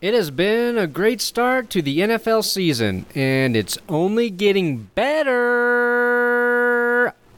It has been a great start to the NFL season, and it's only getting better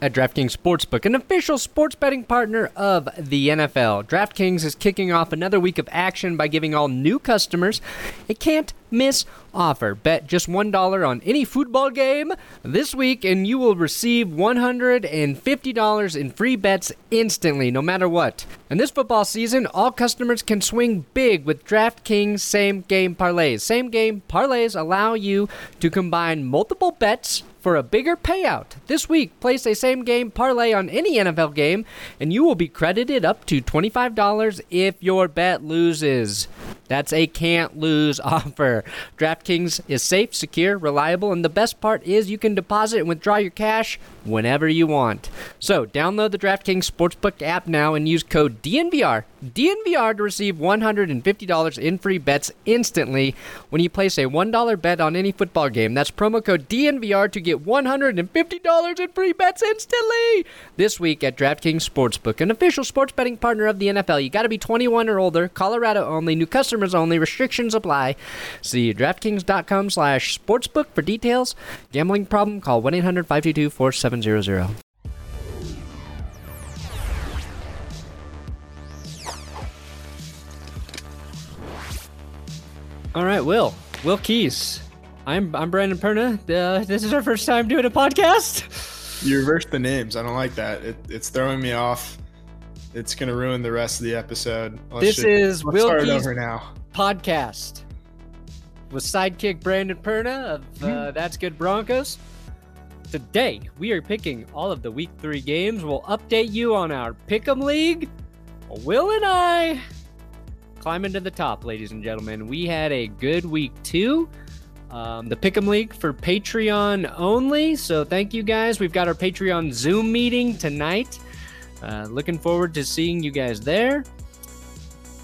at DraftKings Sportsbook, an official sports betting partner of the NFL. DraftKings is kicking off another week of action by giving all new customers a can't miss offer. Bet just $1 on any football game this week, and you will receive $150 in free bets instantly, no matter what. And this football season, all customers can swing big with DraftKings same game parlays. Same game parlays allow you to combine multiple bets for a bigger payout. This week, place a same game parlay on any NFL game, and you will be credited up to $25 if your bet loses. That's a can't lose offer. DraftKings is safe, secure, reliable, and the best part is you can deposit and withdraw your cash whenever you want. So, download the DraftKings Sportsbook app now and use code DNVR, DNVR to receive $150 in free bets instantly when you place a $1 bet on any football game. That's promo code DNVR to get $150 in free bets instantly this week at DraftKings Sportsbook, an official sports betting partner of the NFL. You got to be 21 or older, Colorado only, new customers only, restrictions apply. See DraftKings.com slash sportsbook for details. Gambling problem? Call 1-800-522-4700. All right, Will. Will Keys. I'm I'm Brandon Perna. Uh, this is our first time doing a podcast. You reversed the names. I don't like that. It, it's throwing me off. It's gonna ruin the rest of the episode. Let's this just, is Will start Keys over now. podcast with sidekick Brandon Perna of uh. That's Good Broncos. Today we are picking all of the Week Three games. We'll update you on our Pick'em League. Will and I climbing to the top, ladies and gentlemen. We had a good week two. Um, the Pick'em League for Patreon only. So thank you guys. We've got our Patreon Zoom meeting tonight. Uh, looking forward to seeing you guys there.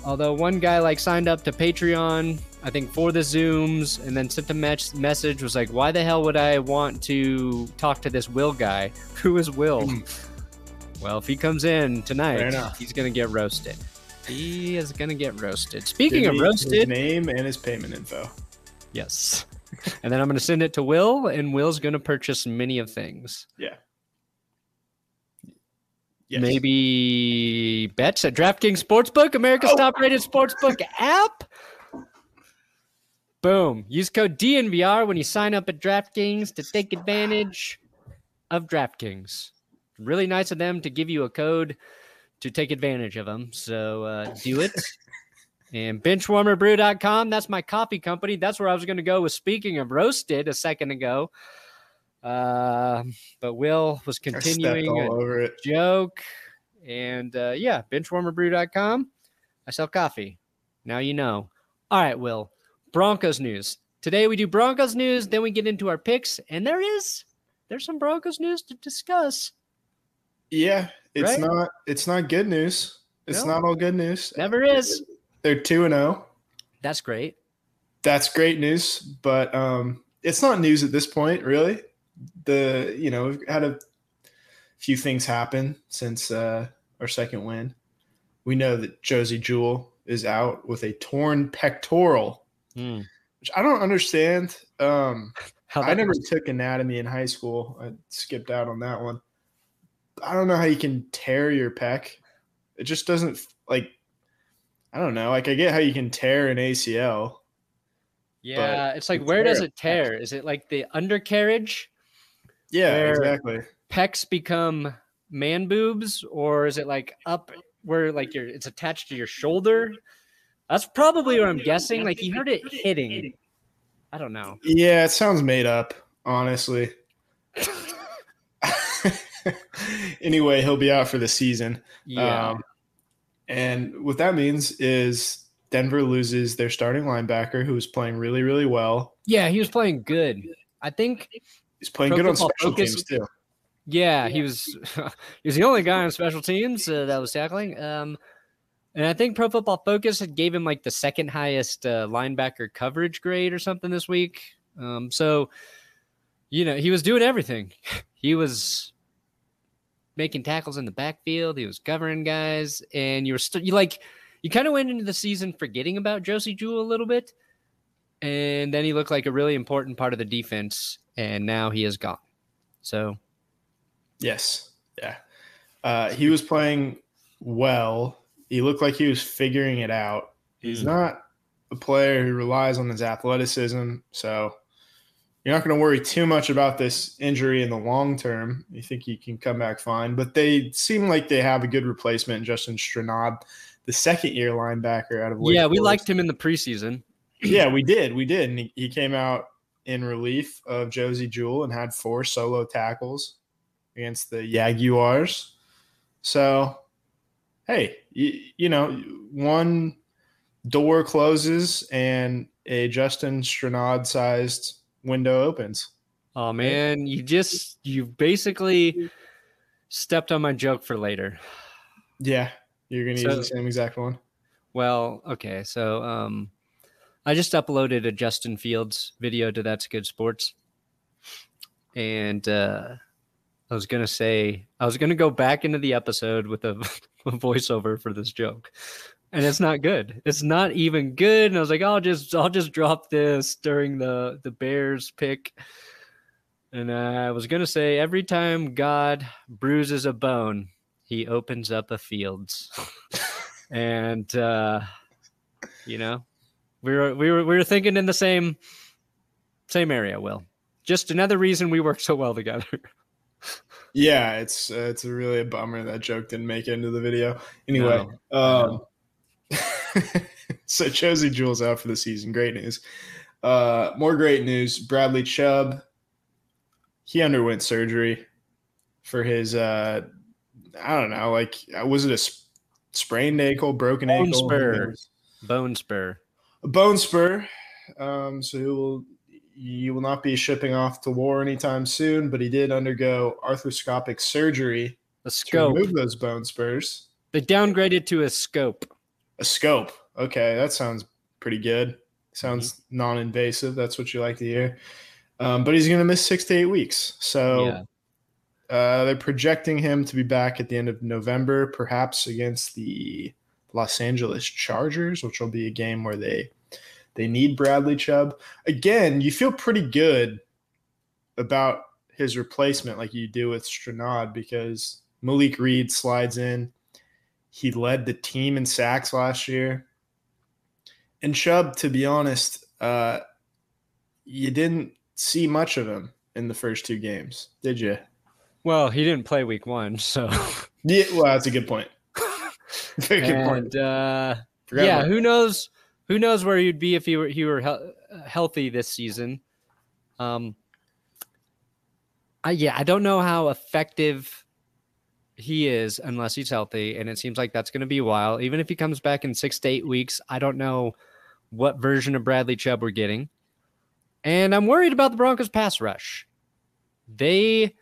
Although one guy like signed up to Patreon, I think for the Zooms, and then sent a me- message was like, "Why the hell would I want to talk to this Will guy? Who is Will?" Hmm. well, if he comes in tonight, he's gonna get roasted. He is gonna get roasted. Speaking Give of roasted, his name and his payment info. Yes. and then I'm gonna send it to Will, and Will's gonna purchase many of things. Yeah. Yes. Maybe bets at DraftKings Sportsbook, America's oh. top rated sportsbook app. Boom. Use code DNVR when you sign up at DraftKings to take advantage of DraftKings. Really nice of them to give you a code to take advantage of them. So uh, do it. and benchwarmerbrew.com, that's my coffee company. That's where I was going to go with speaking of roasted a second ago. Uh, but Will was continuing over it. joke. And uh, yeah, benchwarmerbrew.com. I sell coffee. Now you know. All right, Will. Broncos news. Today we do Broncos news, then we get into our picks, and there is there's some Broncos news to discuss. Yeah, it's right? not it's not good news. It's no. not all good news. Never is. They're 2 and 0. That's great. That's great news, but um it's not news at this point, really the you know we've had a few things happen since uh, our second win. We know that Josey Jewell is out with a torn pectoral, mm. which I don't understand. Um, I never was- took anatomy in high school. I skipped out on that one. I don't know how you can tear your pec. It just doesn't like. I don't know. Like I get how you can tear an ACL. Yeah, it's like where does it tear? Is it like the undercarriage? Yeah, exactly. Pecs become man boobs, or is it like up where like your it's attached to your shoulder? That's probably what I'm guessing. Like he heard it hitting. I don't know. Yeah, it sounds made up, honestly. anyway, he'll be out for the season. Yeah. Um, and what that means is Denver loses their starting linebacker who was playing really, really well. yeah, he was playing good. I think He's playing good on special Focus- teams too. Yeah, he was he was the only guy on special teams uh, that was tackling. Um, and I think Pro Football Focus had gave him like the second highest uh, linebacker coverage grade or something this week. Um, so you know he was doing everything. He was making tackles in the backfield. He was covering guys, and you were still you like you kind of went into the season forgetting about Josey Jewell a little bit, and then he looked like a really important part of the defense, and now he is gone. So Yes. Yeah. Uh, he was playing well. He looked like he was figuring it out. He's Mm. not a player who relies on his athleticism. So you're not going to worry too much about this injury in the long term. You think he can come back fine. But they seem like they have a good replacement Justin Strnad, the second year linebacker out of Wake yeah, we Forest. liked him in the preseason. Yeah, we did. We did. And he, he came out in relief of Josey Jewell and had four solo tackles against the Jaguars. So, hey, you, you know, one door closes and a Justin Strnad sized window opens. Oh man, you just you basically stepped on my joke for later. Yeah, you're going to use the same exact one. Well, okay, so um I just uploaded a Justin Fields video to That's Good Sports. And uh I was gonna say I was gonna go back into the episode with a, a voiceover for this joke. And it's not good. It's not even good. And I was like, I'll just I'll just drop this during the the Bears pick. And I was gonna say every time God bruises a bone, he opens up a fields. and uh you know, we were we were we were thinking in the same same area, Will. Just another reason we work so well together. Yeah, it's uh, it's really a bummer that joke didn't make it into the video. Anyway, um, so Josey Jewell's out for the season. Great news. Uh, more great news. Bradley Chubb, he underwent surgery for his. Uh, I don't know, like was it a sp- sprained ankle, broken Bone ankle, spur. Bone spur. a bone spur. Um, so he will you will not be shipping off to war anytime soon, but he did undergo arthroscopic surgery A to scope. remove those bone spurs. They downgraded to a scope. A scope. Okay, that sounds pretty good. Sounds Mm-hmm. non-invasive. That's what you like to hear. Um, but he's going to miss six to eight weeks. So Yeah. uh, they're projecting him to be back at the end of November, perhaps against the Los Angeles Chargers, which will be a game where they they need Bradley Chubb. Again, you feel pretty good about his replacement, like you do with Strnad, because Malik Reed slides in. He led the team in sacks last year. And Chubb, to be honest, uh, you didn't see much of him in the first two games, did you? Well, he didn't play week one, so Yeah, well, that's a good point. Very good point. uh, yeah, who knows? Who knows where he'd be if he were he were hel- healthy this season? Um, I yeah, I don't know how effective he is unless he's healthy, and it seems like that's going to be a while. Even if he comes back in six to eight weeks, I don't know what version of Bradley Chubb we're getting, and I'm worried about the Broncos pass rush. They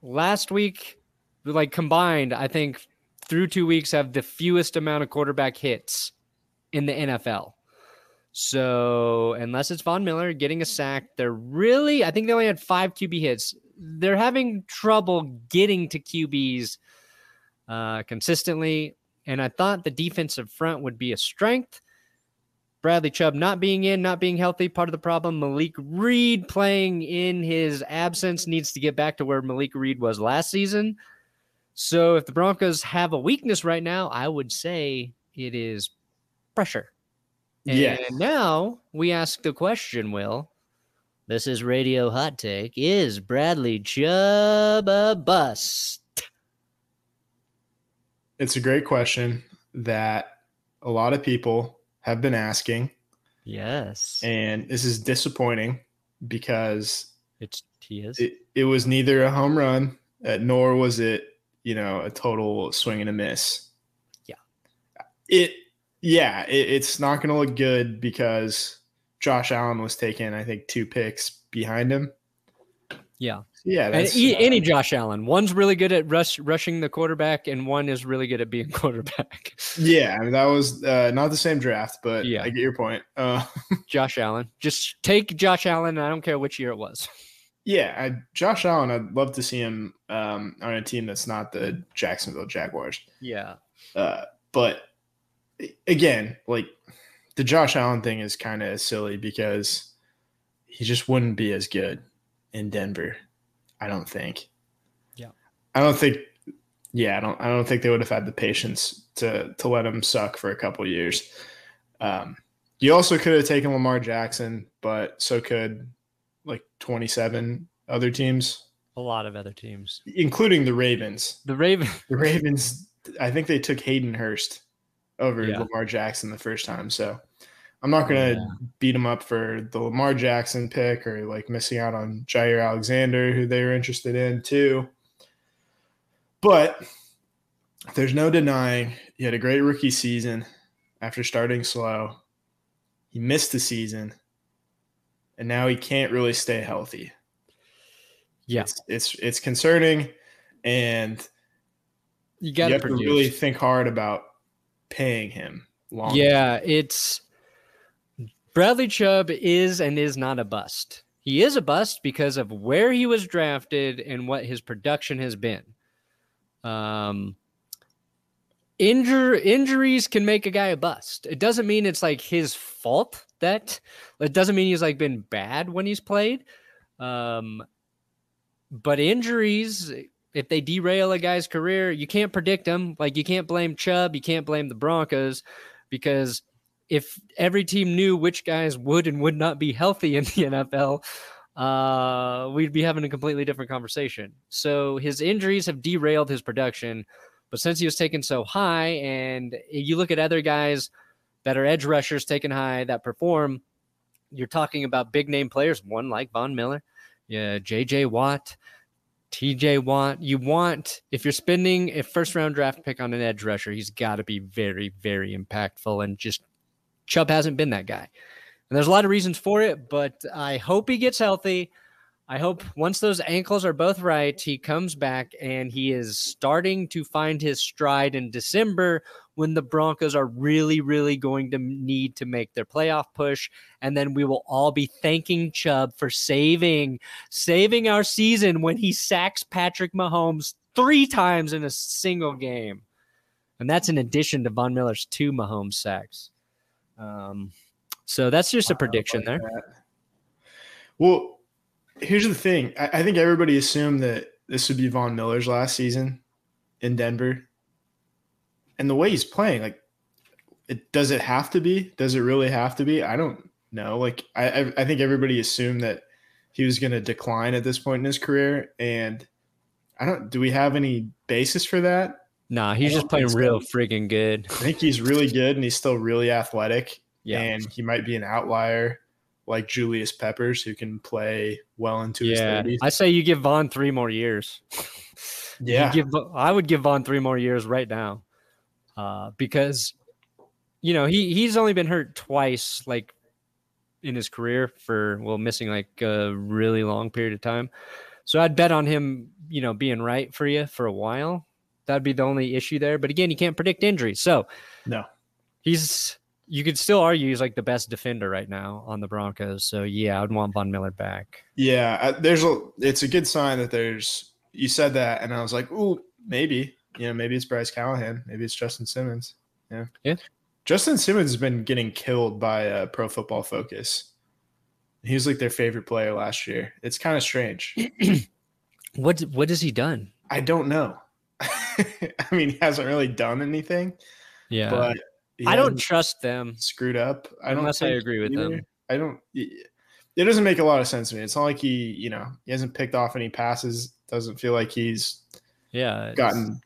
last week, like combined, I think through two weeks have the fewest amount of quarterback hits in the NFL. So unless it's Von Miller getting a sack, they're really I think they only had five QB hits. They're having trouble getting to QBs uh, consistently, and I thought the defensive front would be a strength. Bradley Chubb not being in, not being healthy, part of the problem. Malik Reed playing in his absence needs to get back to where Malik Reed was last season. So if the Broncos have a weakness right now, I would say it is pressure. And Yeah. now we ask the question, Will. This is Radio Hot Take. Is Bradley Chubb a bust? It's a great question that a lot of people have been asking, Yes. and this is disappointing because It's he is. it, it was neither a home run uh, nor was it, you know, a total swing and a miss. Yeah. It, yeah, it, it's not going to look good because Josh Allen was taking, I think, two picks behind him. yeah. Yeah, And e- uh, any Josh Allen. One's really good at rush, rushing the quarterback, and one is really good at being quarterback. yeah. I mean, that was uh, not the same draft, but Yeah. I get your point. Uh, Josh Allen. Just take Josh Allen, I don't care which year it was. Yeah, I, Josh Allen. I'd love to see him um, on a team that's not the Jacksonville Jaguars. Yeah. Uh, but again, like the Josh Allen thing is kind of silly because he just wouldn't be as good in Denver. I don't think. Yeah. I don't think. Yeah, I don't. I don't think they would have had the patience to to let him suck for a couple years. Um, you also could have taken Lamar Jackson, but so could like twenty seven other teams, A lot of other teams. including the Ravens. The Raven. The Ravens, I think they took Hayden Hurst over Yeah. Lamar Jackson the first time. So I'm not going to Yeah. beat him up for the Lamar Jackson pick or like missing out on Jaire Alexander, who they were interested in too. But there's no denying he had a great rookie season after starting slow. He missed the season, and now he can't really stay healthy. Yeah. It's it's, it's concerning, and You got to have to produce. really think hard about paying him long. Yeah, it's Bradley Chubb is and is not a bust. He is a bust because of where he was drafted and what his production has been. Um, injur injuries can make a guy a bust. It doesn't mean it's like his fault that it doesn't mean he's like been bad when he's played. Um, but injuries, if they derail a guy's career, you can't predict them. Like you can't blame Chubb, you can't blame the Broncos because if every team knew which guys would and would not be healthy in the NFL, uh, we'd be having a completely different conversation. So his injuries have derailed his production, but since he was taken so high, and you look at other guys that are edge rushers taken high that perform, you're talking about big name players, one like Von Miller, yeah, JJ Watt, TJ Watt. You want, if you're spending a first round draft pick on an edge rusher, he's got to be very, very impactful. And just Chubb hasn't been that guy. And there's a lot of reasons for it, but I hope he gets healthy. I hope once those ankles are both right, he comes back and he is starting to find his stride in December when the Broncos are really, really going to need to make their playoff push. And then we will all be thanking Chubb for saving, saving our season when he sacks Patrick Mahomes three times in a single game. And that's in addition to Von Miller's two Mahomes sacks. Um, so that's just a prediction there. Well, here's the thing. I, I think everybody assumed that this would be Von Miller's last season in Denver. And the way he's playing, like, it does it have to be? Does it really have to be? I don't know. Like, I I, think everybody assumed that he was going to decline at this point in his career, and I don't. Do we have any basis for that? Nah, he's just playing real freaking good. I think he's really good, and he's still really athletic. Yeah. and he might be an outlier like Julius Peppers, who can play well into his Yeah. 30s. I say you give Von three more years. You Yeah. give, I would give Von three more years right now. Uh, because you know, he he's only been hurt twice like in his career for well missing like a really long period of time. So I'd bet on him, you know, being right for you for a while. That'd be the only issue there. But again, you can't predict injuries. So No. he's you could still argue he's like the best defender right now on the Broncos. So yeah, I'd want Von Miller back. Yeah, there's a. It's a good sign that there's. You said that, and I was like, "Ooh, maybe." You know, maybe it's Bryce Callahan. Maybe it's Justin Simmons. Yeah. Yeah. Justin Simmons has been getting killed by uh, Pro Football Focus. He was like their favorite player last year. It's kind of strange. What what has he done? I don't know. I mean, he hasn't really done anything, Yeah. but he I don't trust them screwed up. I don't unless I agree with either. them. I don't. It doesn't make a lot of sense to me. It's not like he, you know, he hasn't picked off any passes. Doesn't feel like he's Yeah, gotten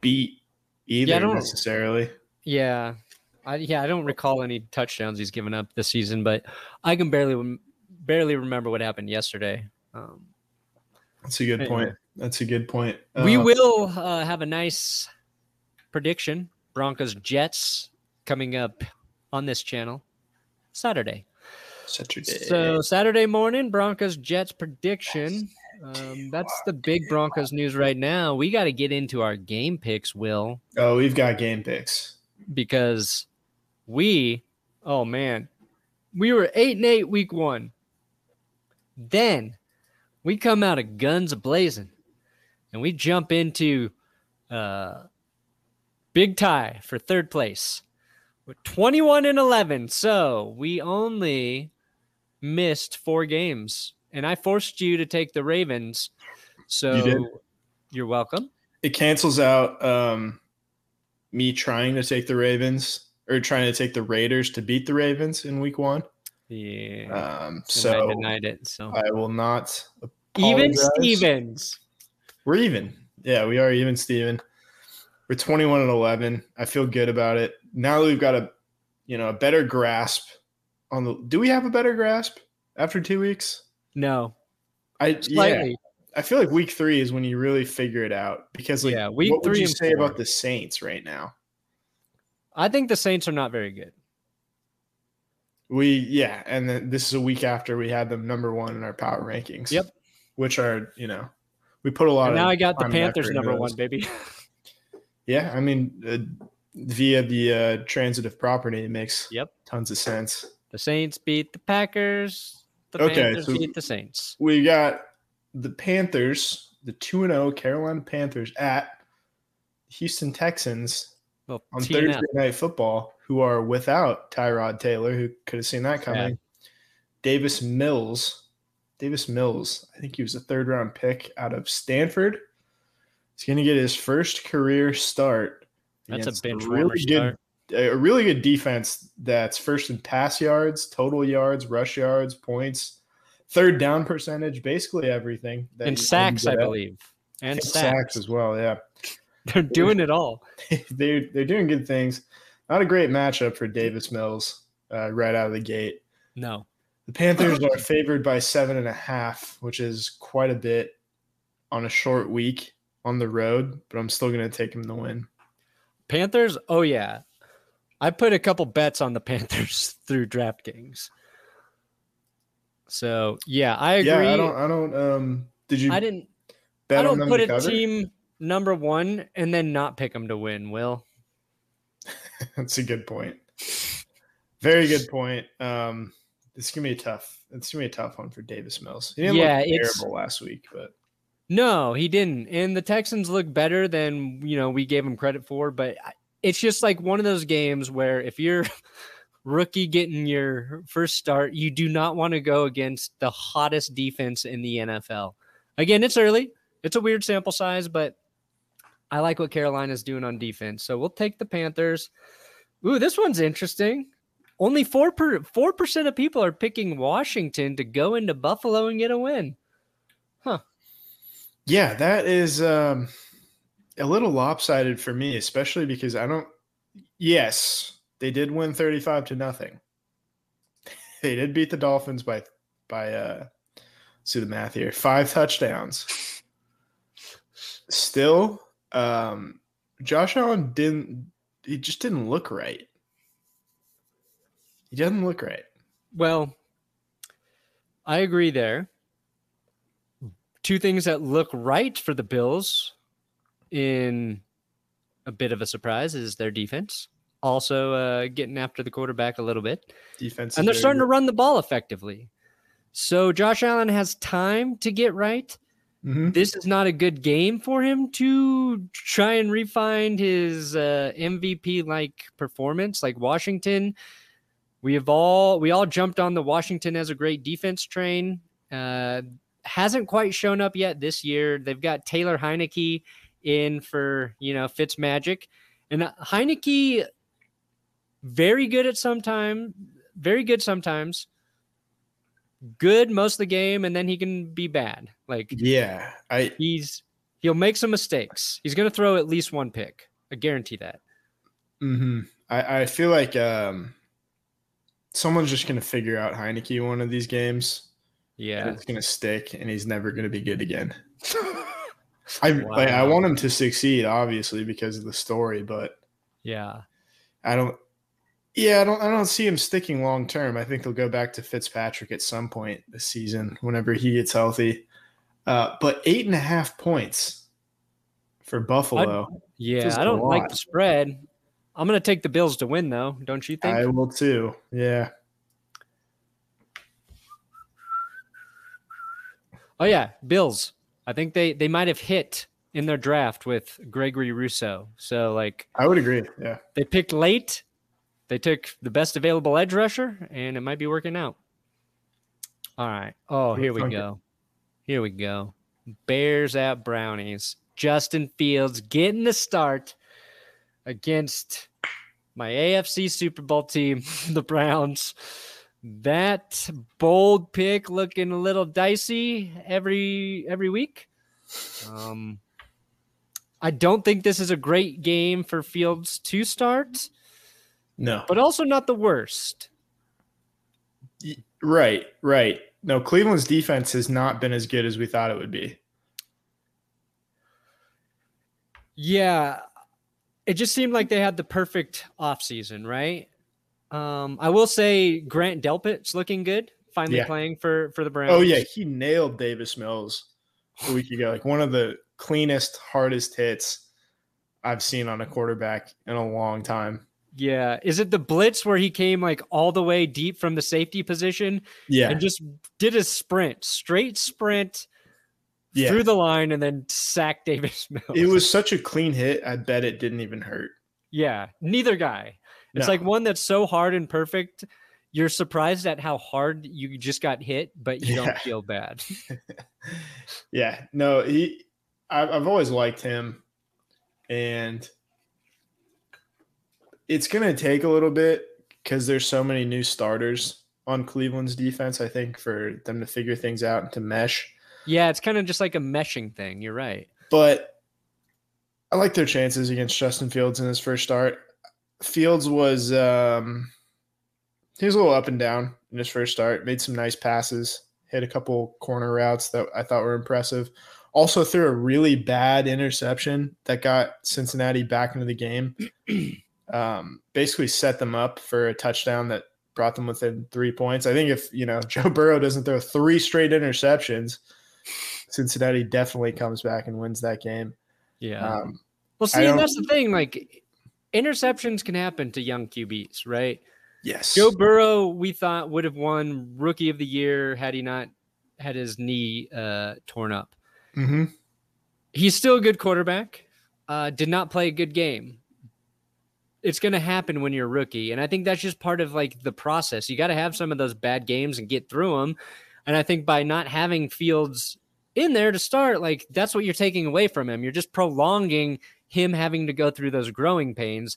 beat either Yeah, I don't- necessarily. Yeah, I yeah I don't recall any touchdowns he's given up this season, but I can barely barely remember what happened yesterday. Um, That's a good point. That's a good point. we Uh, will uh, have a nice prediction: Broncos Jets coming up on this channel Saturday. Saturday. So Saturday morning, Broncos Jets prediction. Um, that's the big Broncos news right now. We got to get into our game picks, Will, oh, we've got game picks. because we, oh man, we were eight and eight week one. Then we come out of guns blazing, and we jump into uh, big tie for third place. We're 21 and 11, so we only missed four games, and I forced you to take the Ravens. So you you're welcome. It cancels out um, me trying to take the Ravens or trying to take the Raiders to beat the Ravens in Week One. Yeah. Um, and I so denied it. So I will not. even. Stevens. We're even. Yeah, we are even, Steven. We're 21 and 11. I feel good about it. Now that we've got a, you know, a better grasp on the. Do we have a better grasp after two weeks? No, I yeah. I feel like week three is when you really figure it out because like Yeah, week what would you say four. about the Saints right now? I think the Saints are not very good. We yeah, and then this is a week after we had them number one in our power rankings. Yep. which are you know we put a lot And of now I got the Panthers number one, baby. Yeah, I mean uh, via the uh, transitive property, it makes Yep. tons of sense. The Saints beat the Packers. The Okay, Panthers so- beat the Saints. We got the Panthers, the two and zero Carolina Panthers at Houston Texans Well, on Thursday up. Night Football, who are without Tyrod Taylor, who could have seen that coming. Davis Mills, Davis Mills, I think he was a third round pick out of Stanford. He's going to get his first career start. That's a bench really good, start. a really good defense. That's first in pass yards, total yards, rush yards, points, third down percentage, basically everything. And sacks, I believe. And And sacks. sacks as well. Yeah, They're doing it all. they're they're doing good things. Not a great matchup for Davis Mills uh, right out of the gate. No. The Panthers are favored by seven and a half, which is quite a bit on a short week on the road, but I'm still going to take him to win. Panthers, oh yeah. I put a couple bets on the Panthers through DraftKings. So yeah, I agree. Yeah, I don't, I don't, um, did you I didn't bet I don't put a cover? team number one and then not pick them to win, Will. That's a good point. Very good point. Um, it's gonna be a tough. It's gonna be a tough one for Davis Mills. He didn't Yeah, look it's- terrible last week, but No, he didn't. And the Texans look better than, you know, we gave him credit for, but it's just like one of those games where if you're rookie getting your first start, you do not want to go against the hottest defense in the NFL. Again, it's early. It's a weird sample size, but I like what Carolina's doing on defense. So we'll take the Panthers. Ooh, this one's interesting. Only 4 per 4% of people are picking Washington to go into Buffalo and get a win. Yeah, that is um, a little lopsided for me, especially because I don't. Yes, they did win thirty-five to nothing. They did beat the Dolphins by by uh, let's do the math here. Five touchdowns. Still, um, Josh Allen didn't. He just didn't look right. He doesn't look right. Well, I agree there. Two things that look right for the Bills in a bit of a surprise is their defense. Also, uh, getting after the quarterback a little bit. Defense, And they're starting to run the ball effectively. So Josh Allen has time to get right. hmm This is not a good game for him to try and refine his uh, MVP like performance. Like Washington, we have all we all jumped on the Washington as a great defense train. Uh, hasn't quite shown up yet this year. They've got Taylor Heinicke in for you know Fitz Magic, and uh, Heinicke very good at some time, very good sometimes, good most of the game, and then he can be bad. Like Yeah, I he's he'll make some mistakes. He's gonna throw at least one pick. I guarantee that. hmm I, I feel like um, someone's just gonna figure out Heinicke one of these games. Yeah. it's gonna stick, and he's never gonna be good again. I like, I want him to succeed, obviously, because of the story, but Yeah. I don't. Yeah, I don't. I don't see him sticking long term. I think he'll go back to Fitzpatrick at some point this season, whenever he gets healthy. Uh, but eight and a half points for Buffalo. Yeah. I don't like the spread. I'm gonna take the Bills to win though, don't you think? I will too. Yeah. Oh yeah, Bills. I think they they might have hit in their draft with Gregory Rousseau. So like I would agree. Yeah. they picked late. They took the best available edge rusher, and it might be working out. All right. Oh, here we go. Here we go. Bears at Brownies. Justin Fields getting the start against my AFC Super Bowl team, the Browns. That bold pick looking a little dicey every every week. Um, I don't think this is a great game for Fields to start, No. but also not the worst. Right. Right. No, Cleveland's defense has not been as good as we thought it would be. Yeah, it just seemed like they had the perfect offseason, right? Um, I will say Grant Delpit's looking good, finally Yeah. playing for for the Browns. Oh yeah, he nailed Davis Mills a week ago. Like one of the cleanest, hardest hits I've seen on a quarterback in a long time. yeah. Is it the blitz where he came like all the way deep from the safety position Yeah. and just did a sprint, straight sprint Yeah. through the line, and then sacked Davis Mills? It was such a clean hit. I bet it didn't even hurt. Yeah, neither guy. It's No. like one that's so hard and perfect. You're surprised at how hard you just got hit, but you don't feel bad. yeah. No, he. I've, always liked him, and it's gonna take a little bit because there's so many new starters on Cleveland's defense. I think for them to figure things out and to mesh. yeah, it's kind of just like a meshing thing. You're right. but I like their chances against Justin Fields in his first start. Fields was um, he was a little up and down in his first start. Made some nice passes, hit a couple corner routes that I thought were impressive. Also threw a really bad interception that got Cincinnati back into the game. Um, basically set them up for a touchdown that brought them within three points. I think if you know Joe Burrow doesn't throw three straight interceptions, Cincinnati definitely comes back and wins that game. Yeah. Um, well, I see, and that's the thing. Like, interceptions can happen to young QBs, right? yes. Joe Burrow, we thought would have won Rookie of the Year had he not had his knee uh, torn up. hmm He's still a good quarterback. Uh, did not play a good game. It's going to happen when you're a rookie, and I think that's just part of like the process. You got to have some of those bad games and get through them. And I think by not having Fields in there to start, like that's what you're taking away from him. You're just prolonging him having to go through those growing pains.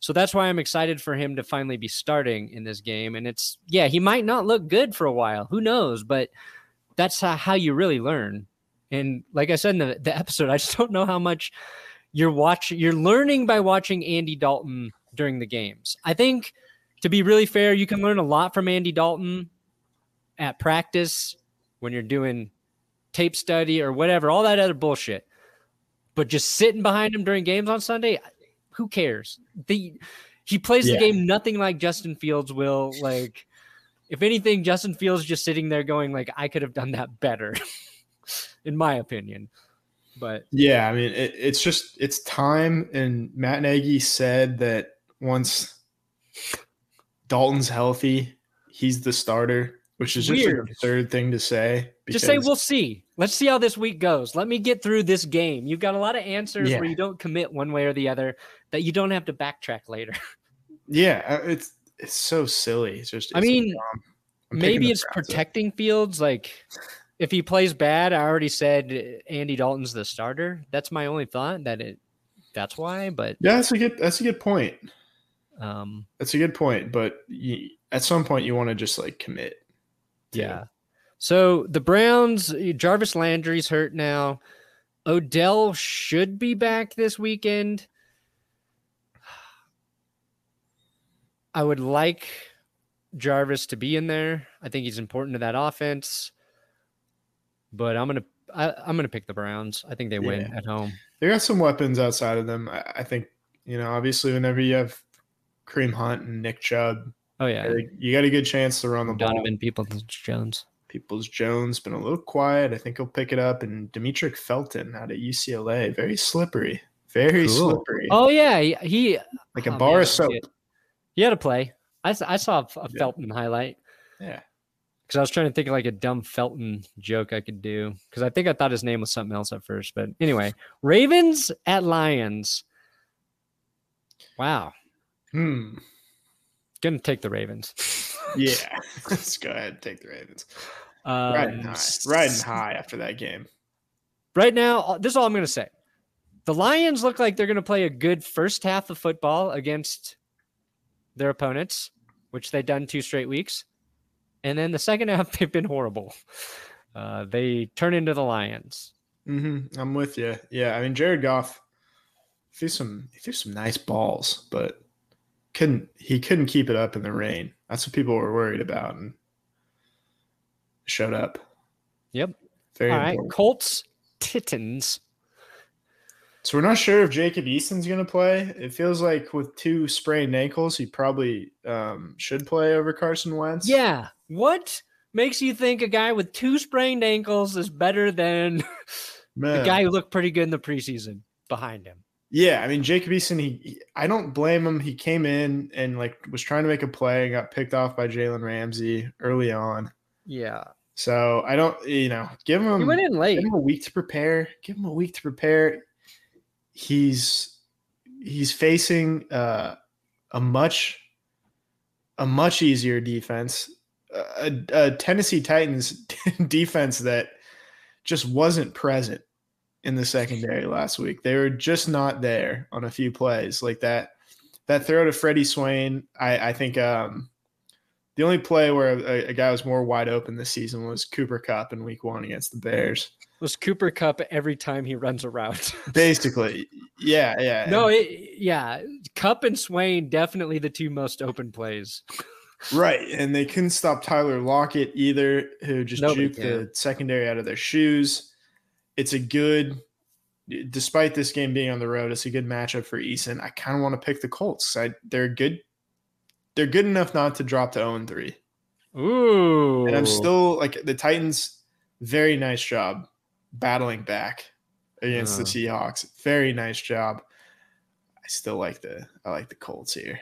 So that's why I'm excited for him to finally be starting in this game. And it's yeah, he might not look good for a while. Who knows? But that's how, you really learn. And like I said in the, the episode, I just don't know how much you're watching you're learning by watching Andy Dalton during the games. I think to be really fair, you can learn a lot from Andy Dalton at practice when you're doing tape study or whatever, all that other bullshit. But just sitting behind him during games on Sunday, who cares? The he plays Yeah. the game nothing like Justin Fields will. Like, if anything, Justin Fields just sitting there going like, I could have done that better, in my opinion. But Yeah, I mean, it, it's just it's time, and Matt Nagy said that once Dalton's healthy, he's the starter, which is just an Weird. absurd thing to say. just say we'll see. Let's see how this week goes. Let me get through this game. You've got a lot of answers Yeah. where you don't commit one way or the other that you don't have to backtrack later. yeah, uh, it's it's so silly. It's just I it's so mean, dumb. I'm picking Maybe it's protecting Fields. Like, if he plays bad, I already said Andy Dalton's the starter. That's my only thought. That it. That's why. But Yeah, that's a good that's a good point. Um, That's a good point, but you, at some point you want to just like commit. yeah. So the Browns, Jarvis Landry's hurt now. Odell should be back this weekend. I would like Jarvis to be in there. I think he's important to that offense. But I'm gonna I, I'm gonna pick the Browns. I think they win Yeah. at home. They got some weapons outside of them. I, I think you know, obviously, whenever you have Kareem Hunt and Nick Chubb, Oh yeah, you got a good chance to run the ball. Donovan Peoples Jones. Peoples Jones been a little quiet. I think he'll pick it up. And Demetric Felton out of UCLA, very slippery, very Cool. slippery, Oh yeah, he, he like a oh, bar man, of soap. he- He had a play. I, I saw a, a Yeah. Felton highlight Yeah, because I was trying to think of like a dumb Felton joke I could do because I think I thought his name was something else at first. But anyway, Ravens at Lions. Wow, hmm. gonna take the Ravens. yeah. Let's go ahead and take the Ravens. Riding Um, high, riding high after that game. right now, uh, this is all I'm going to say. The Lions look like they're going to play a good first half of football against their opponents, which they've done two straight weeks. And then the second half, they've been horrible. Uh, they turn into the Lions. hmm I'm with you. Yeah, I mean Jared Goff threw some he threw some nice balls, but couldn't he couldn't keep it up in the rain. That's what people were worried about, and showed up. Yep. Very All right. important. Colts, Titans. So we're not sure if Jacob Eason's going to play. It feels like with two sprained ankles, he probably um, should play over Carson Wentz. Yeah. What makes you think a guy with two sprained ankles is better than Man. the guy who looked pretty good in the preseason behind him? Yeah, I mean Jacob Eason. He, he- I don't blame him. He came in and like was trying to make a play and got picked off by Jalen Ramsey early on. Yeah. So I don't, you know, give him He went in late. give him a week to prepare. Give him a week to prepare. He's he's facing uh, a much a much easier defense, a, a Tennessee Titans defense that just wasn't present in the secondary last week. They were just not there on a few plays like that. That throw to Freddie Swain, I, I think um, the only play where a, a guy was more wide open this season was Cooper Kupp in Week One against the Bears. Was Cooper Kupp every time he runs a route? Basically, yeah, yeah. no, it, yeah. Kupp and Swain definitely the two most open plays. Right. And they couldn't stop Tyler Lockett either, who just Nobody juked the secondary out of their shoes. It's a good, despite this game being on the road, it's a good matchup for Eason. I kind of want to pick the Colts. I, they're good. They're good enough not to drop to 0 and 3. Ooh. And I'm still like the Titans, very nice job battling back against the Oh. Seahawks. Very nice job. I still like the I like the Colts here.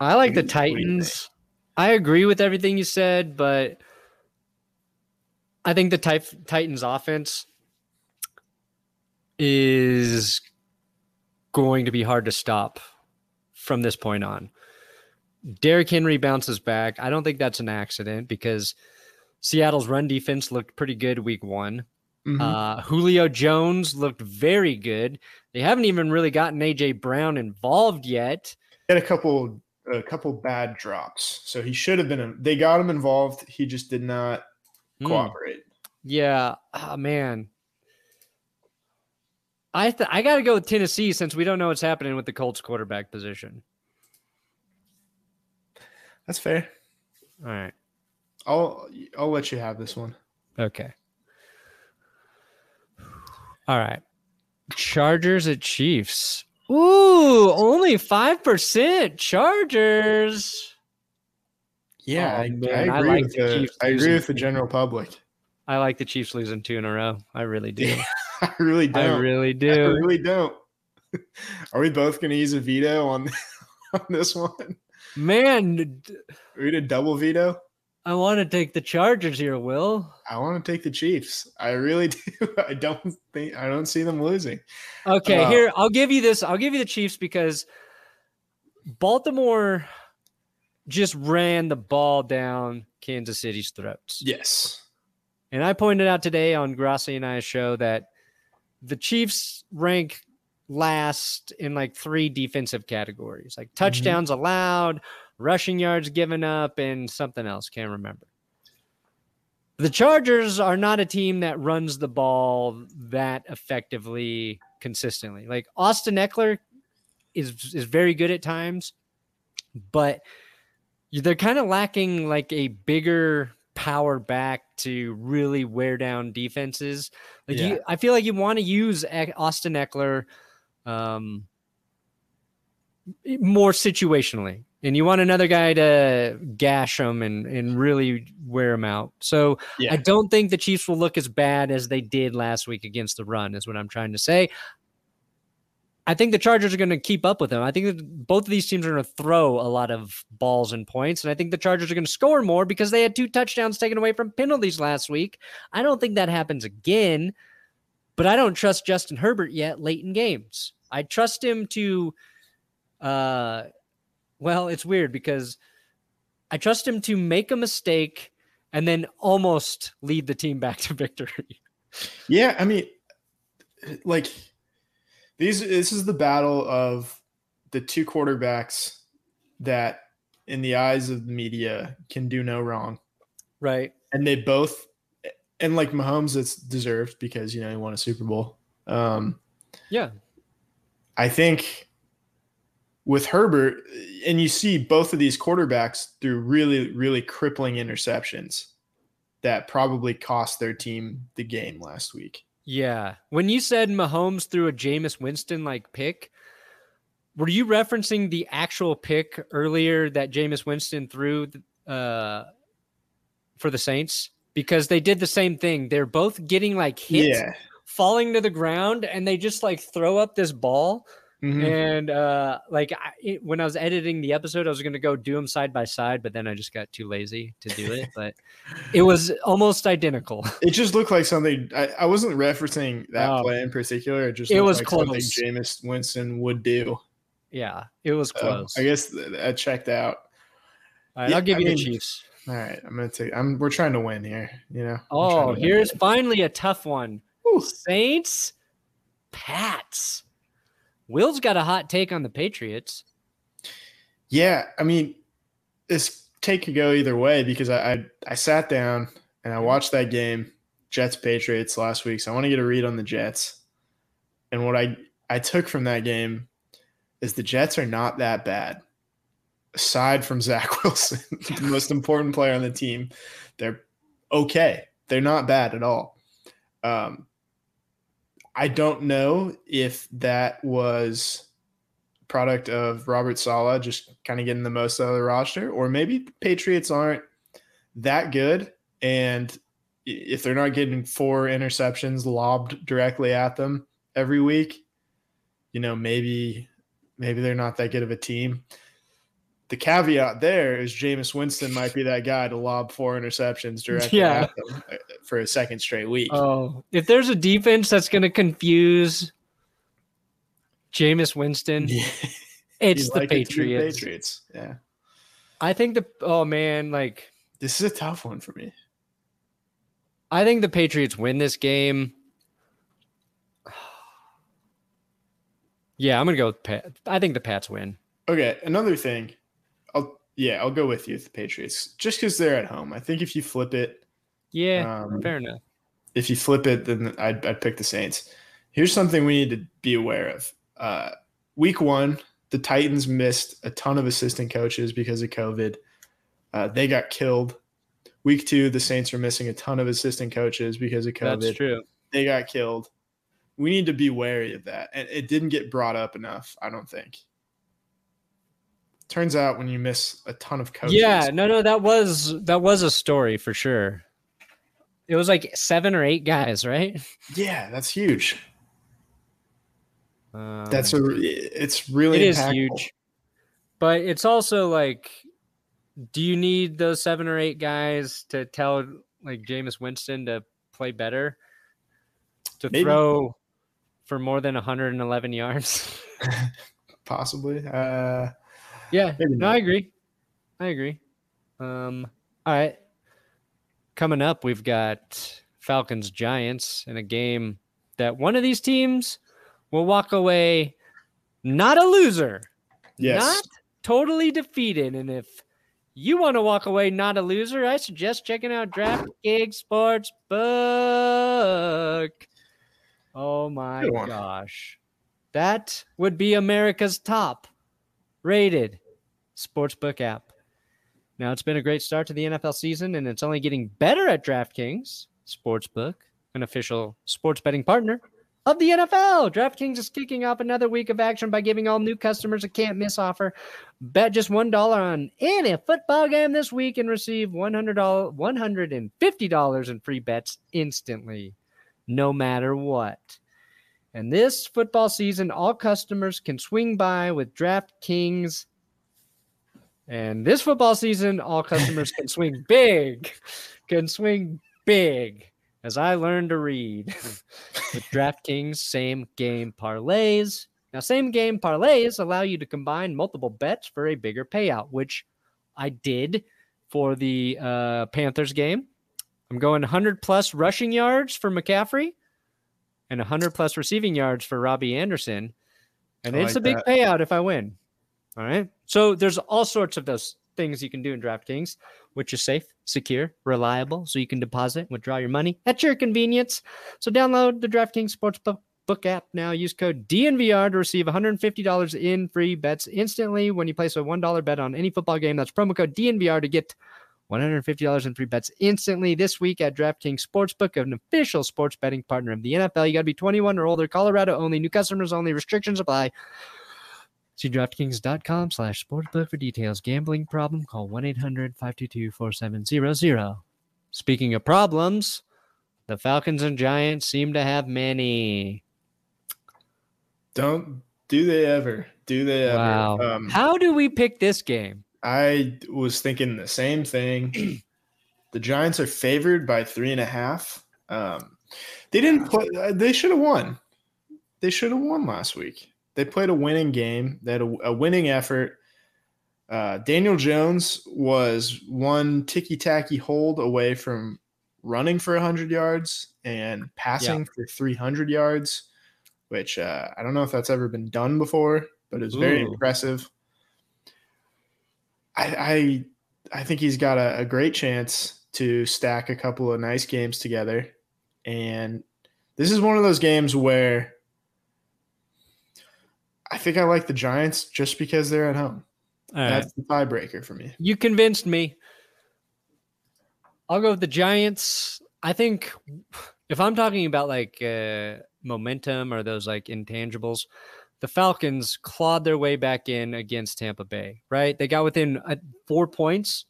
I like the What do you- what do you think? Titans. I agree with everything you said, but I think the Tit- Titans offense is going to be hard to stop from this point on. Derrick Henry bounces back. I don't think that's an accident because Seattle's run defense looked pretty good week one. Mhm. Uh, Julio Jones looked very good. They haven't even really gotten AJ Brown involved yet. had a couple a couple bad drops. So he should have been they got him involved. He just did not Hmm. cooperate. Yeah, oh, man. I th- I got to go with Tennessee since we don't know what's happening with the Colts quarterback position. That's fair. All right. I'll I'll let you have this one. Okay. All right. Chargers at Chiefs. Ooh, only 5% Chargers. Yeah, Oh, I, I man, I agree like with the the, I agree with the general public. I like the Chiefs losing two in a row. I really do. I really don't. really do. I really don't. Are we both going to use a veto on on this one? Man, Are we to double veto? I want to take the Chargers here, Will. I want to take the Chiefs. I really do. I don't think I don't see them losing. Okay, Uh, here I'll give you this. I'll give you the Chiefs because Baltimore just ran the ball down Kansas City's throats. Yes. And I pointed out today on Grassi and I's show that the Chiefs rank last in like three defensive categories, like touchdowns mm-hmm. allowed, rushing yards given up, and something else. Can't remember. The Chargers are not a team that runs the ball that effectively consistently. Like Austin Ekeler is is very good at times, but they're kind of lacking like a bigger power back to really wear down defenses. Like yeah. you, I feel like you want to use Austin Ekeler um, more situationally, and you want another guy to gash them and and really wear them out. So yeah. I don't think the Chiefs will look as bad as they did last week against the run. Is what I'm trying to say. I think the Chargers are going to keep up with them. I think that both of these teams are going to throw a lot of balls and points, and I think the Chargers are going to score more because they had two touchdowns taken away from penalties last week. I don't think that happens again, but I don't trust Justin Herbert yet late in games. I trust him to, uh, well, it's weird because I trust him to make a mistake and then almost lead the team back to victory. Yeah, I mean, like these this is the battle of the two quarterbacks that in the eyes of the media can do no wrong. Right. And they both and like Mahomes it's deserved because you know he won a Super Bowl. Um yeah. I think with Herbert and you see both of these quarterbacks through really really crippling interceptions that probably cost their team the game last week. Yeah. When you said Mahomes threw a Jameis Winston like pick, were you referencing the actual pick earlier that Jameis Winston threw uh, for the Saints? Because they did the same thing. They're both getting like hit, yeah. Falling to the ground, and they just like throw up this ball Mm-hmm. And uh, like I, it, when I was editing the episode, I was to go do them side by side, but then I just got too lazy to do it. but it was almost identical. It just looked like something. I, I wasn't referencing that oh. play in particular. It just it was like close. something Jameis Winston would do. Yeah, it was close. I guess I checked out. All right, yeah, I'll give you I mean, the Chiefs. All right, I'm gonna take. I'm. We're trying to win here. You know. Oh, here's finally a tough one. Saints, Pats. Will's got a hot take on the Patriots. Yeah, I mean, this take could go either way because I, I, I sat down and I watched that game, Jets Patriots last week. So I want to get a read on the Jets. And what I I took from that game is the Jets are not that bad. Aside from Zach Wilson, the most important player on the team, they're okay. They're not bad at all. Um, I don't know if that was product of Robert Saleh just kind of getting the most out of the roster, or maybe the Patriots aren't that good. And if they're not getting four interceptions lobbed directly at them every week, you know, maybe maybe they're not that good of a team the caveat there is Jameis Winston might be that guy to lob four interceptions directly yeah. at them for a second straight week. Oh, if there's a defense that's going to confuse Jameis Winston, yeah. it's the like Patriots. It Patriots. Yeah. I think the oh man, like this is a tough one for me. I think the Patriots win this game. Yeah, I'm gonna go with Pat. I think the Pats win. Okay, another thing. I'll yeah, I'll go with you, the Patriots, just because they're at home. I think if you flip it, yeah, um, fair enough. If you flip it, then I'd, I'd pick the Saints. Here's something we need to be aware of. Uh, week one, the Titans missed a ton of assistant coaches because of COVID. Uh, they got killed. Week two, the Saints are missing a ton of assistant coaches because of COVID. That's true. They got killed. We need to be wary of that. And it didn't get brought up enough, I don't think turns out when you miss a ton of coaches. Yeah, no, no, that was that was a story for sure. It was like seven or eight guys, right? Yeah, that's huge. Um, that's a. It's really it is huge, but it's also like, do you need those seven or eight guys to tell like Jameis Winston to play better, to Maybe. throw for more than 111 yards? Possibly. Uh, yeah, no, I agree. I agree. Um, all right. Coming up, we've got Falcons Giants in a game that one of these teams will walk away not a loser, Yes. not totally defeated. And if you want to walk away not a loser, I suggest checking out DraftKings Sports Book. Oh my gosh. That would be America's top rated sportsbook app. Now, it's been a great start to the NFL season, and it's only getting better at DraftKings Sportsbook, an official sports betting partner of the NFL. DraftKings is kicking off another week of action by giving all new customers a can't miss offer. Bet just $1 on any football game this week and receive $100, $150 in free bets instantly, no matter what. And this football season, all customers can swing by with DraftKings. And this football season, all customers can swing big, can swing big, as I learned to read with DraftKings same game parlays. Now, same game parlays allow you to combine multiple bets for a bigger payout, which I did for the uh, Panthers game. I'm going 100 plus rushing yards for McCaffrey and 100 plus receiving yards for Robbie Anderson. And I it's like a big that. payout if I win. All right. So there's all sorts of those things you can do in DraftKings, which is safe, secure, reliable, so you can deposit and withdraw your money at your convenience. So download the DraftKings Sportsbook book app now. Use code DNVR to receive $150 in free bets instantly when you place a $1 bet on any football game. That's promo code DNVR to get $150 in free bets instantly this week at DraftKings Sportsbook, an official sports betting partner of the NFL. You got to be 21 or older, Colorado only, new customers only, restrictions apply. See DraftKings.com slash sportsbook for details. Gambling problem? Call 1-800-522-4700. Speaking of problems, the Falcons and Giants seem to have many. Don't do they ever? Do they ever? Wow. Um, How do we pick this game? I was thinking the same thing. the Giants are favored by three and a half. Um, they didn't play. uh, They should have won. They should have won last week. They played a winning game. They had a, a winning effort. Uh, Daniel Jones was one ticky tacky hold away from running for 100 yards and passing for 300 yards, which uh, I don't know if that's ever been done before, but it's very Ooh. impressive. I, I I think he's got a, a great chance to stack a couple of nice games together, and this is one of those games where I think I like the Giants just because they're at home. All right. That's the tiebreaker for me. You convinced me. I'll go with the Giants. I think if I'm talking about like uh, momentum or those like intangibles, the Falcons clawed their way back in against Tampa Bay, right? They got within uh, four points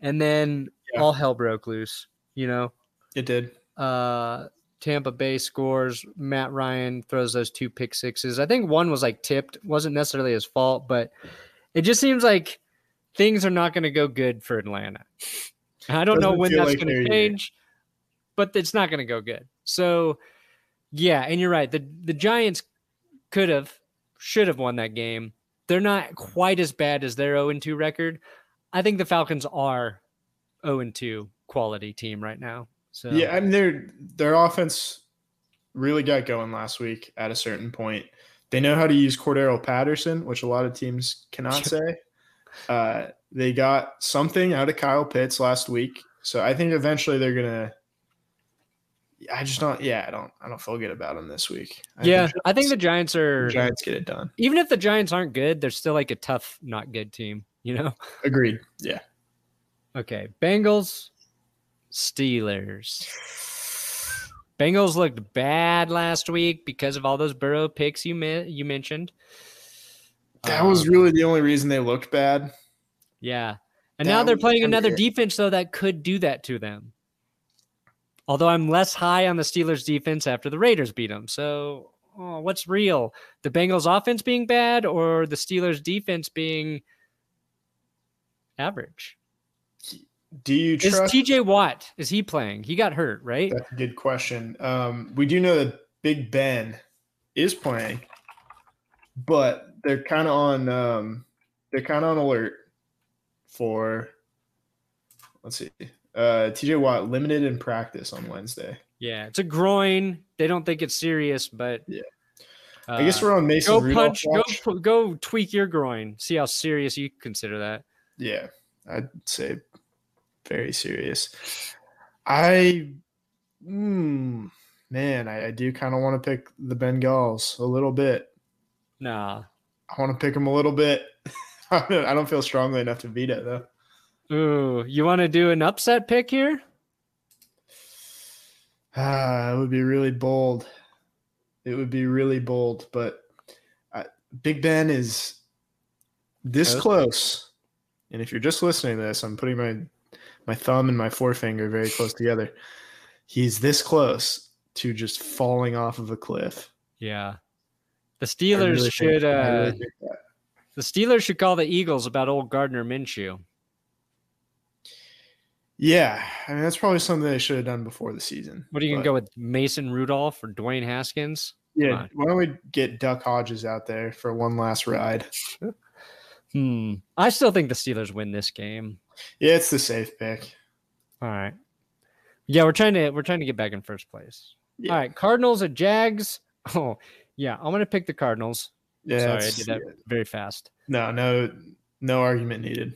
and then Yeah. all hell broke loose, you know? It did. uh Tampa Bay scores. Matt Ryan throws those two pick sixes. I think one was like tipped, wasn't necessarily his fault, but it just seems like things are not going to go good for Atlanta. And I don't know when that's like going to change, but it's not going to go good. So, yeah, and you're right. The the Giants could have, should have won that game. They're not quite as bad as their 0 2 record. I think the Falcons are 0 2 quality team right now. So Yeah, I mean their their offense really got going last week at a certain point. They know how to use Cordarrelle Patterson, which a lot of teams cannot say. Uh, they got something out of Kyle Pitts last week, so I think eventually they're gonna. I just don't. Yeah, I don't. I don't feel good about them this week. I yeah, think I think the Giants- Giants are Giants get it done. even if the Giants aren't good, they're still like a tough, not good team. You know? Agreed. Yeah. Okay, Bengals, Steelers. Bengals looked bad last week because of all those Burrow picks you me- you mentioned. That was Um, really the only reason they looked bad. yeah, and that now they're playing another it. defense though that could do that to them. Although I'm less high on the Steelers defense after the Raiders beat them. So, oh, what's real? The Bengals offense being bad or the Steelers defense being average? Do you Is trust? TJ Watt is he playing? He got hurt, right? That's a good question. Um, we do know that Big Ben is playing, but they're kind of on. Um, they're kind of on alert for. Let's see. Uh, TJ Watt limited in practice on Wednesday. Yeah, it's a groin. They don't think it's serious, but yeah. I guess Uh, we're on Mason go Rudolph punch, watch. pu- go tweak your groin. See how serious you consider that. Yeah, I'd say very serious. I, mm, man, I, I do kind of want to pick the Bengals a little bit. Nah. I want to pick them a little bit. I don't feel strongly enough to beat it though. Ooh, you want to do an upset pick here? Ah, it would be really bold. It would be really bold, but uh, Big Ben is this Close? close. And if you're just listening to this, I'm putting my my thumb and my forefinger very close together. He's this close to just falling off of a cliff. Yeah. The Steelers really should really uh think that. the Steelers should call the Eagles about old Gardner Minshew. Yeah, I mean that's probably something they should have done before the season. What are you gonna go with Mason Rudolph or Dwayne Haskins? Yeah, why don't we get Duck Hodges out there for one last ride? Hmm. I still think the Steelers win this game. Yeah, it's the safe pick. All right. Yeah, we're trying to we're trying to get back in first place. Yeah. All right, Cardinals at Jags. Oh, yeah, I'm gonna pick the Cardinals. Yeah, Sorry, I did that very fast. No, no, no argument needed.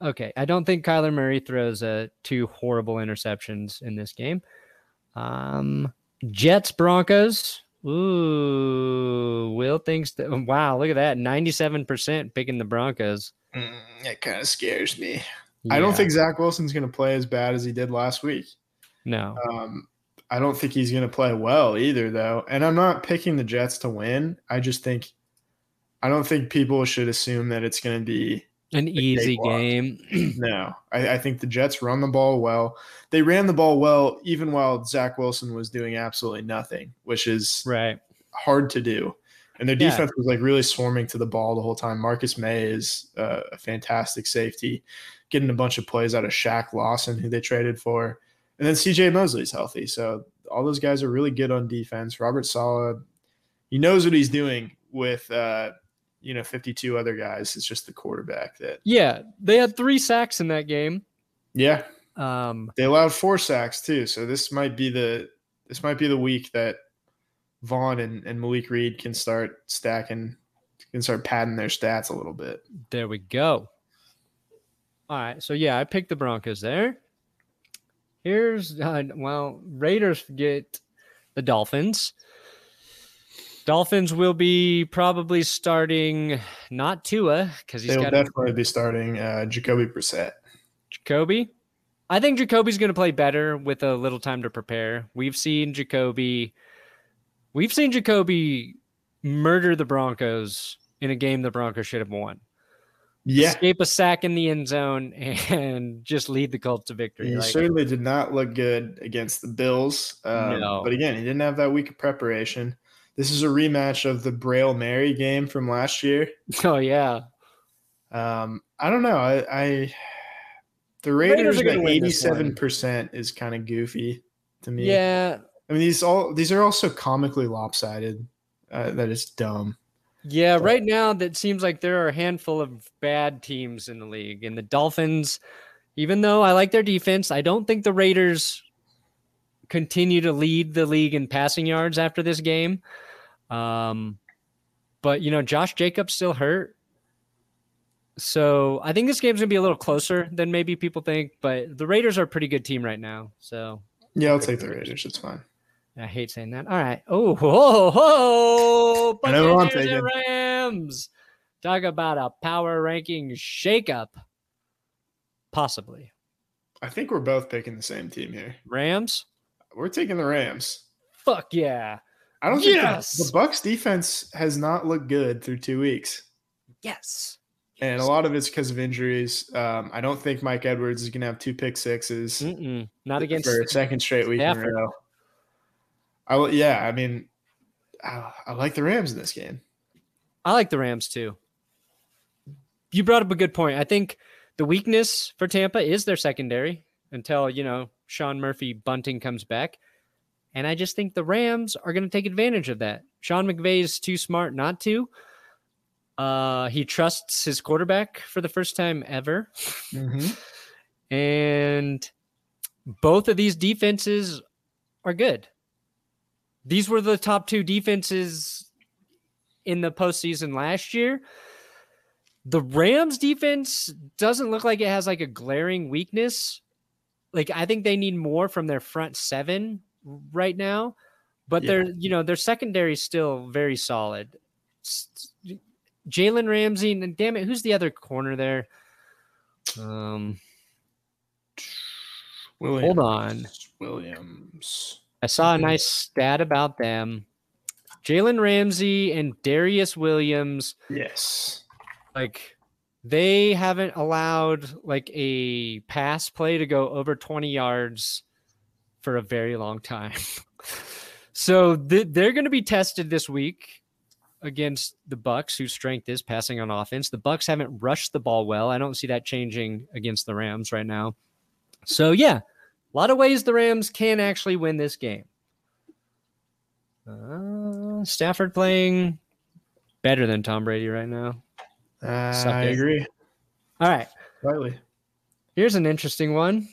Okay, I don't think Kyler Murray throws uh, two horrible interceptions in this game. Um, Jets Broncos. Ooh, Will thinks that. Wow, look at that, ninety-seven percent picking the Broncos. Mm, it kind of scares me. I don't think Zach Wilson's going to play as bad as he did last week. no. Um, I don't think he's going to play well either, though. And I'm not picking the Jets to win. I just think, I don't think people should assume that it's going to be An easy game. No, I, I think the Jets run the ball well. They ran the ball well, even while Zach Wilson was doing absolutely nothing, which is right. hard to do. And their Yeah. defense was like really swarming to the ball the whole time. Marcus Maye is uh, a fantastic safety, getting a bunch of plays out of Shaq Lawson, who they traded for. And then CJ Mosley's healthy. So all those guys are really good on defense. Robert Saleh, he knows what he's doing with, uh, you know, 52 other guys. It's just the quarterback that, Yeah, they had three sacks in that game. yeah, Um, They allowed four sacks too, so this might be the this might be the week that Von and, and Malik Reed can start stacking, can start padding their stats a little bit. There we go. All right. So yeah, I picked the Broncos there. Here's uh, well, Raiders get the Dolphins. Dolphins will be probably starting not Tua because he's They'll definitely be starting uh, Jacoby Brissett. Jacoby. I think Jacoby's going to play better with a little time to prepare. We've seen Jacoby. We've seen Jacoby murder the Broncos in a game the Broncos should have won. Yeah, escape a sack in the end zone and just lead the Colts to victory. he Like, certainly did not look good against the Bills. Um, No. But again, he didn't have that week of preparation. This is a rematch of the Braille Mary game from last year. oh yeah, Um, I don't know. I, I the Raiders Raiders, at win this one. eighty-seven percent is kind of goofy to me. yeah, I mean these all these are also comically lopsided. Uh, that is dumb. Yeah. Right now, that seems like there are a handful of bad teams in the league, and the Dolphins. Even though I like their defense, I don't think the Raiders continue to lead the league in passing yards after this game. Um, but you know, Josh Jacobs still hurt. So I think this game's gonna be a little closer than maybe people think, but the Raiders are a pretty good team right now. So Yeah, I'll take the Raiders. It's fine. I hate saying that. All right. Oh, ho, ho, I know Buccaneers and. Rams. Talk about a power ranking shakeup. Possibly. I think we're both picking the same team here. Rams? We're taking the Rams. Fuck yeah. I don't think the- the, Bucks defense has not looked good through two weeks, Yes. and a lot of it's because of injuries. Um, I don't think Mike Edwards is going to have two pick sixes Mm-mm. Not against. for a second straight week in a row. I yeah. I mean, I, I like the Rams in this game. I like the Rams too. You brought up a good point. I think the weakness for Tampa is their secondary until, you know, Sean Murphy-Bunting comes back. And I just think the Rams are going to take advantage of that. Sean McVay is too smart not to. Uh, he trusts his quarterback for the first time ever. And both of these defenses are good. These were the top two defenses in the postseason last year. The Rams defense doesn't look like it has like a glaring weakness. Like I think they need more from their front seven right now, but Yeah. their you know their secondary is still very solid. Jalen Ramsey and damn it, who's the other corner there? Um, Williams. hold on. Williams. I saw a nice stat about them. Jalen Ramsey and Darious Williams, Yes. like they haven't allowed like a pass play to go over 20 yards for a very long time. so th- they're going to be tested this week against the Bucks, whose strength is passing on offense. The Bucks haven't rushed the ball well. I don't see that changing against the Rams right now. So yeah, a lot of ways the Rams can actually win this game. Uh, Stafford playing better than Tom Brady right now. Uh, I agree. All right, Slightly. here's an interesting one,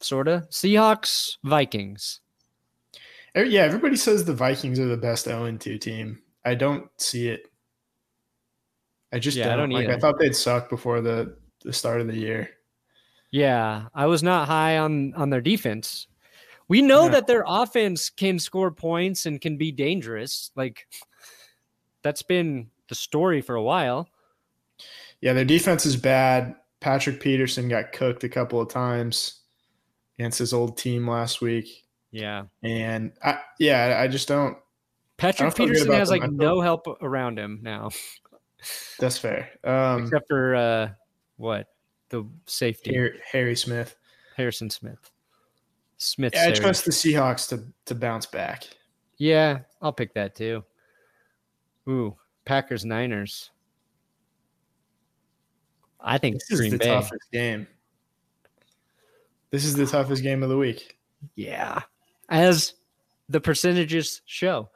sorta. Seahawks Vikings. Yeah, everybody says the Vikings are the best 0 2 team. I don't see it. I just Yeah, don't. don't like I thought they'd suck before the, the start of the year. Yeah, I was not high on on their defense. We know Yeah. that their offense can score points and can be dangerous. Like that's been the story for a while. Yeah, their defense is bad. Patrick Peterson got cooked a couple of times against his old team last week. Yeah. And I, yeah, I just don't. Patrick good Peterson has them. like no help around him now, That's fair. Um, except for uh what? The safety. Harry, Harry Smith. Harrison Smith. Smith. Yeah, I trust the Seahawks to to bounce back. Yeah, I'll pick that too. Ooh, Packers Niners. I think This is the Bay. toughest game. This is the toughest game of the week. Yeah. As the percentages show.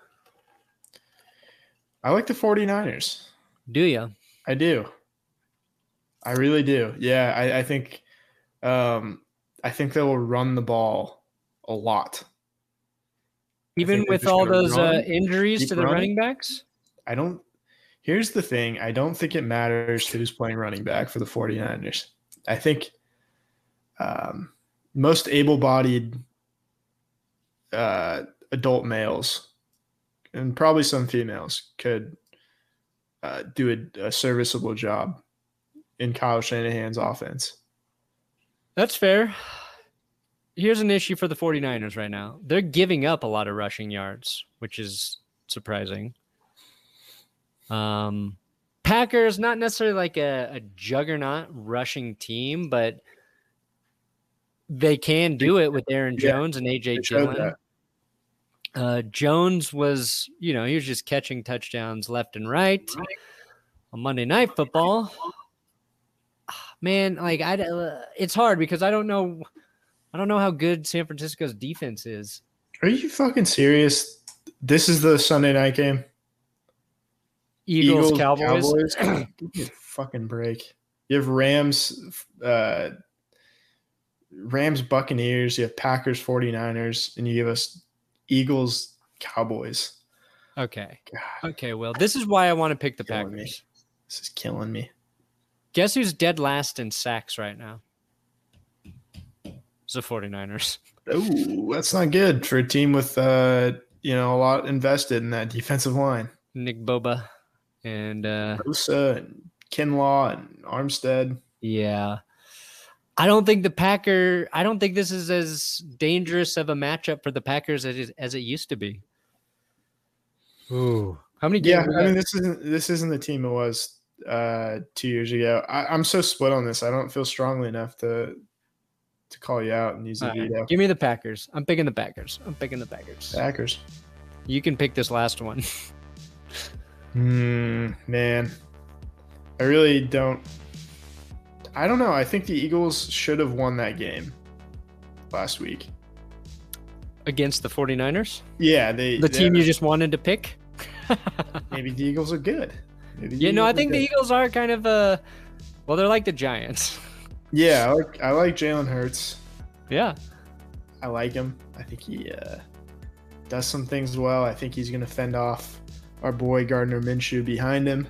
I like the 49ers. Do you? I do. I really do. Yeah, I, I think um I think they will run the ball a lot. Even with all those uh, injuries to the running. running backs? I don't here's the thing. I don't think it matters who's playing running back for the 49ers. I think um, most able-bodied uh, adult males and probably some females could uh, do a, a serviceable job in Kyle Shanahan's offense. That's fair. Here's an issue for the 49ers right now. They're giving up a lot of rushing yards, which is surprising. Um, Packers, not necessarily like a, a juggernaut rushing team, but they can do it with Aaron Yeah, Jones and AJ Dillon. Uh, Jones was, you know, he was just catching touchdowns left and right on Monday Night Football. Man, like I, uh, it's hard because I don't know, I don't know how good San Francisco's defense is. Are you fucking serious? This is the Sunday night game. Eagles, Cowboys. Cowboys? A fucking break. You have Rams, uh, Rams, Buccaneers. You have Packers, 49ers, and you give us Eagles, Cowboys. Okay, God, okay. Well, this is why I want to pick the Killing me. Packers. this is killing me. Guess who's dead last in sacks right now? It's the 49ers. Oh, that's not good for a team with uh, you know a lot invested in that defensive line. Nick Boba, and uh, Bosa and Kinlaw and Armstead. Yeah. I don't think the Packer I don't think this is as dangerous of a matchup for the Packers as it, as it used to be. Ooh. How many Yeah. I mean this isn't this isn't the team it was uh, two years ago. I, I'm so split on this. I don't feel strongly enough to to call you out and use the All right. Give me the Packers. I'm picking the Packers. I'm picking the Packers. Packers. You can pick this last one. Hmm, man, I really don't. I don't know. I think the Eagles should have won that game last week. Against the 49ers? Yeah, they The they- team you just wanted to pick? maybe the Eagles are good. The yeah, no, I think the. Eagles are kind of uh well, they're like the Giants. Yeah, I like I like Jalen Hurts. yeah. I like him. I think he uh, does some things well. I think he's going to fend off our boy Gardner Minshew behind him.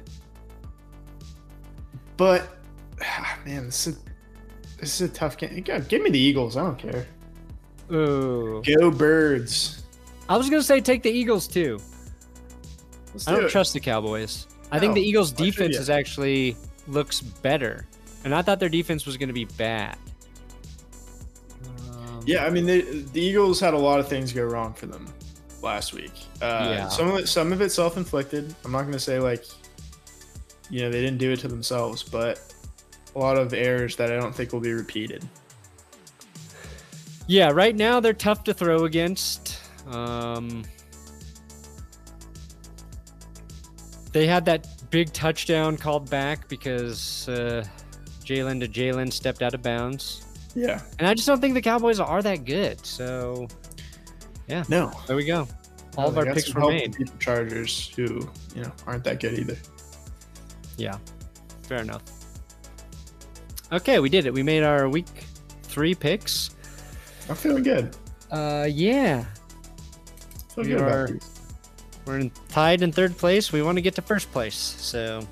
But man, this is a, this is a tough game. Give me the Eagles. I don't care. Ooh. Go Birds. I was gonna say take the Eagles too. Let's I do don't it. trust the Cowboys. I think the Eagles' defense is actually looks better, and I thought their defense was gonna be bad. Um, Yeah, I mean they, the Eagles had a lot of things go wrong for them last week. Uh, Yeah. Some of it, some of it self-inflicted. I'm not going to say like, you know, they didn't do it to themselves, but a lot of errors that I don't think will be repeated. Yeah, right now they're tough to throw against. Um, they had that big touchdown called back because uh, Jalen to Jalen stepped out of bounds. Yeah. And I just don't think the Cowboys are that good. So yeah. No. there we go. All No, of our picks were made. from the Chargers, who you know aren't that good either. Yeah, fair enough. Okay, we did it. We made our week three picks. I'm feeling good. Uh, yeah, Feel We good are- about these. We're in, tied in third place. We want to get to first place, so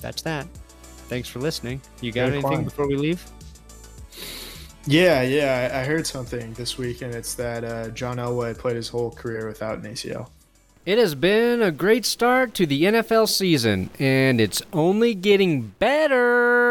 that's that. Thanks for listening. You got Gotta anything climb. before we leave? Yeah, yeah. I, I heard something this week, and it's that uh, John Elway played his whole career without an ACL. It has been a great start to the NFL season, and it's only getting better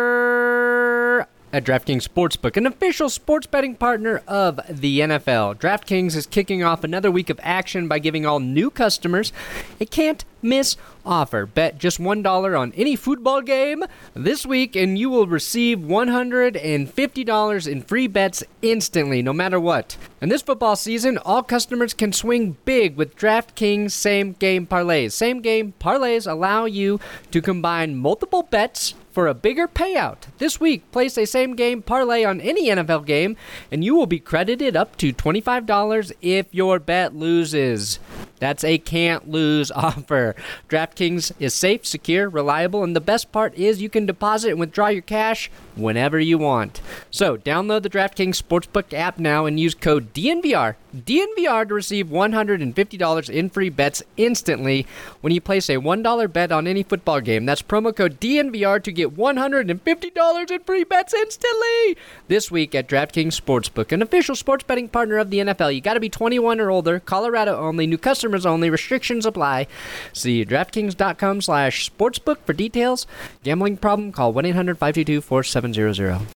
at DraftKings Sportsbook, an official sports betting partner of the NFL. DraftKings is kicking off another week of action by giving all new customers a can't miss offer. Bet just $1 on any football game this week, and you will receive $150 in free bets instantly, no matter what. And this football season, all customers can swing big with DraftKings same game parlays. Same game parlays allow you to combine multiple bets for a bigger payout. This week, place a same game parlay on any NFL game, and you will be credited up to $25 if your bet loses. That's a can't lose offer. DraftKings is safe, secure, reliable, and the best part is you can deposit and withdraw your cash whenever you want. So, download the DraftKings Sportsbook app now and use code DNVR, DNVR to receive $150 in free bets instantly when you place a $1 bet on any football game. That's promo code DNVR to get $150 in free bets instantly this week at DraftKings Sportsbook, an official sports betting partner of the NFL. You got to be 21 or older, Colorado only, new customers only, restrictions apply. See DraftKings.com slash sportsbook for details. Gambling problem? Call 1-800-522-4700.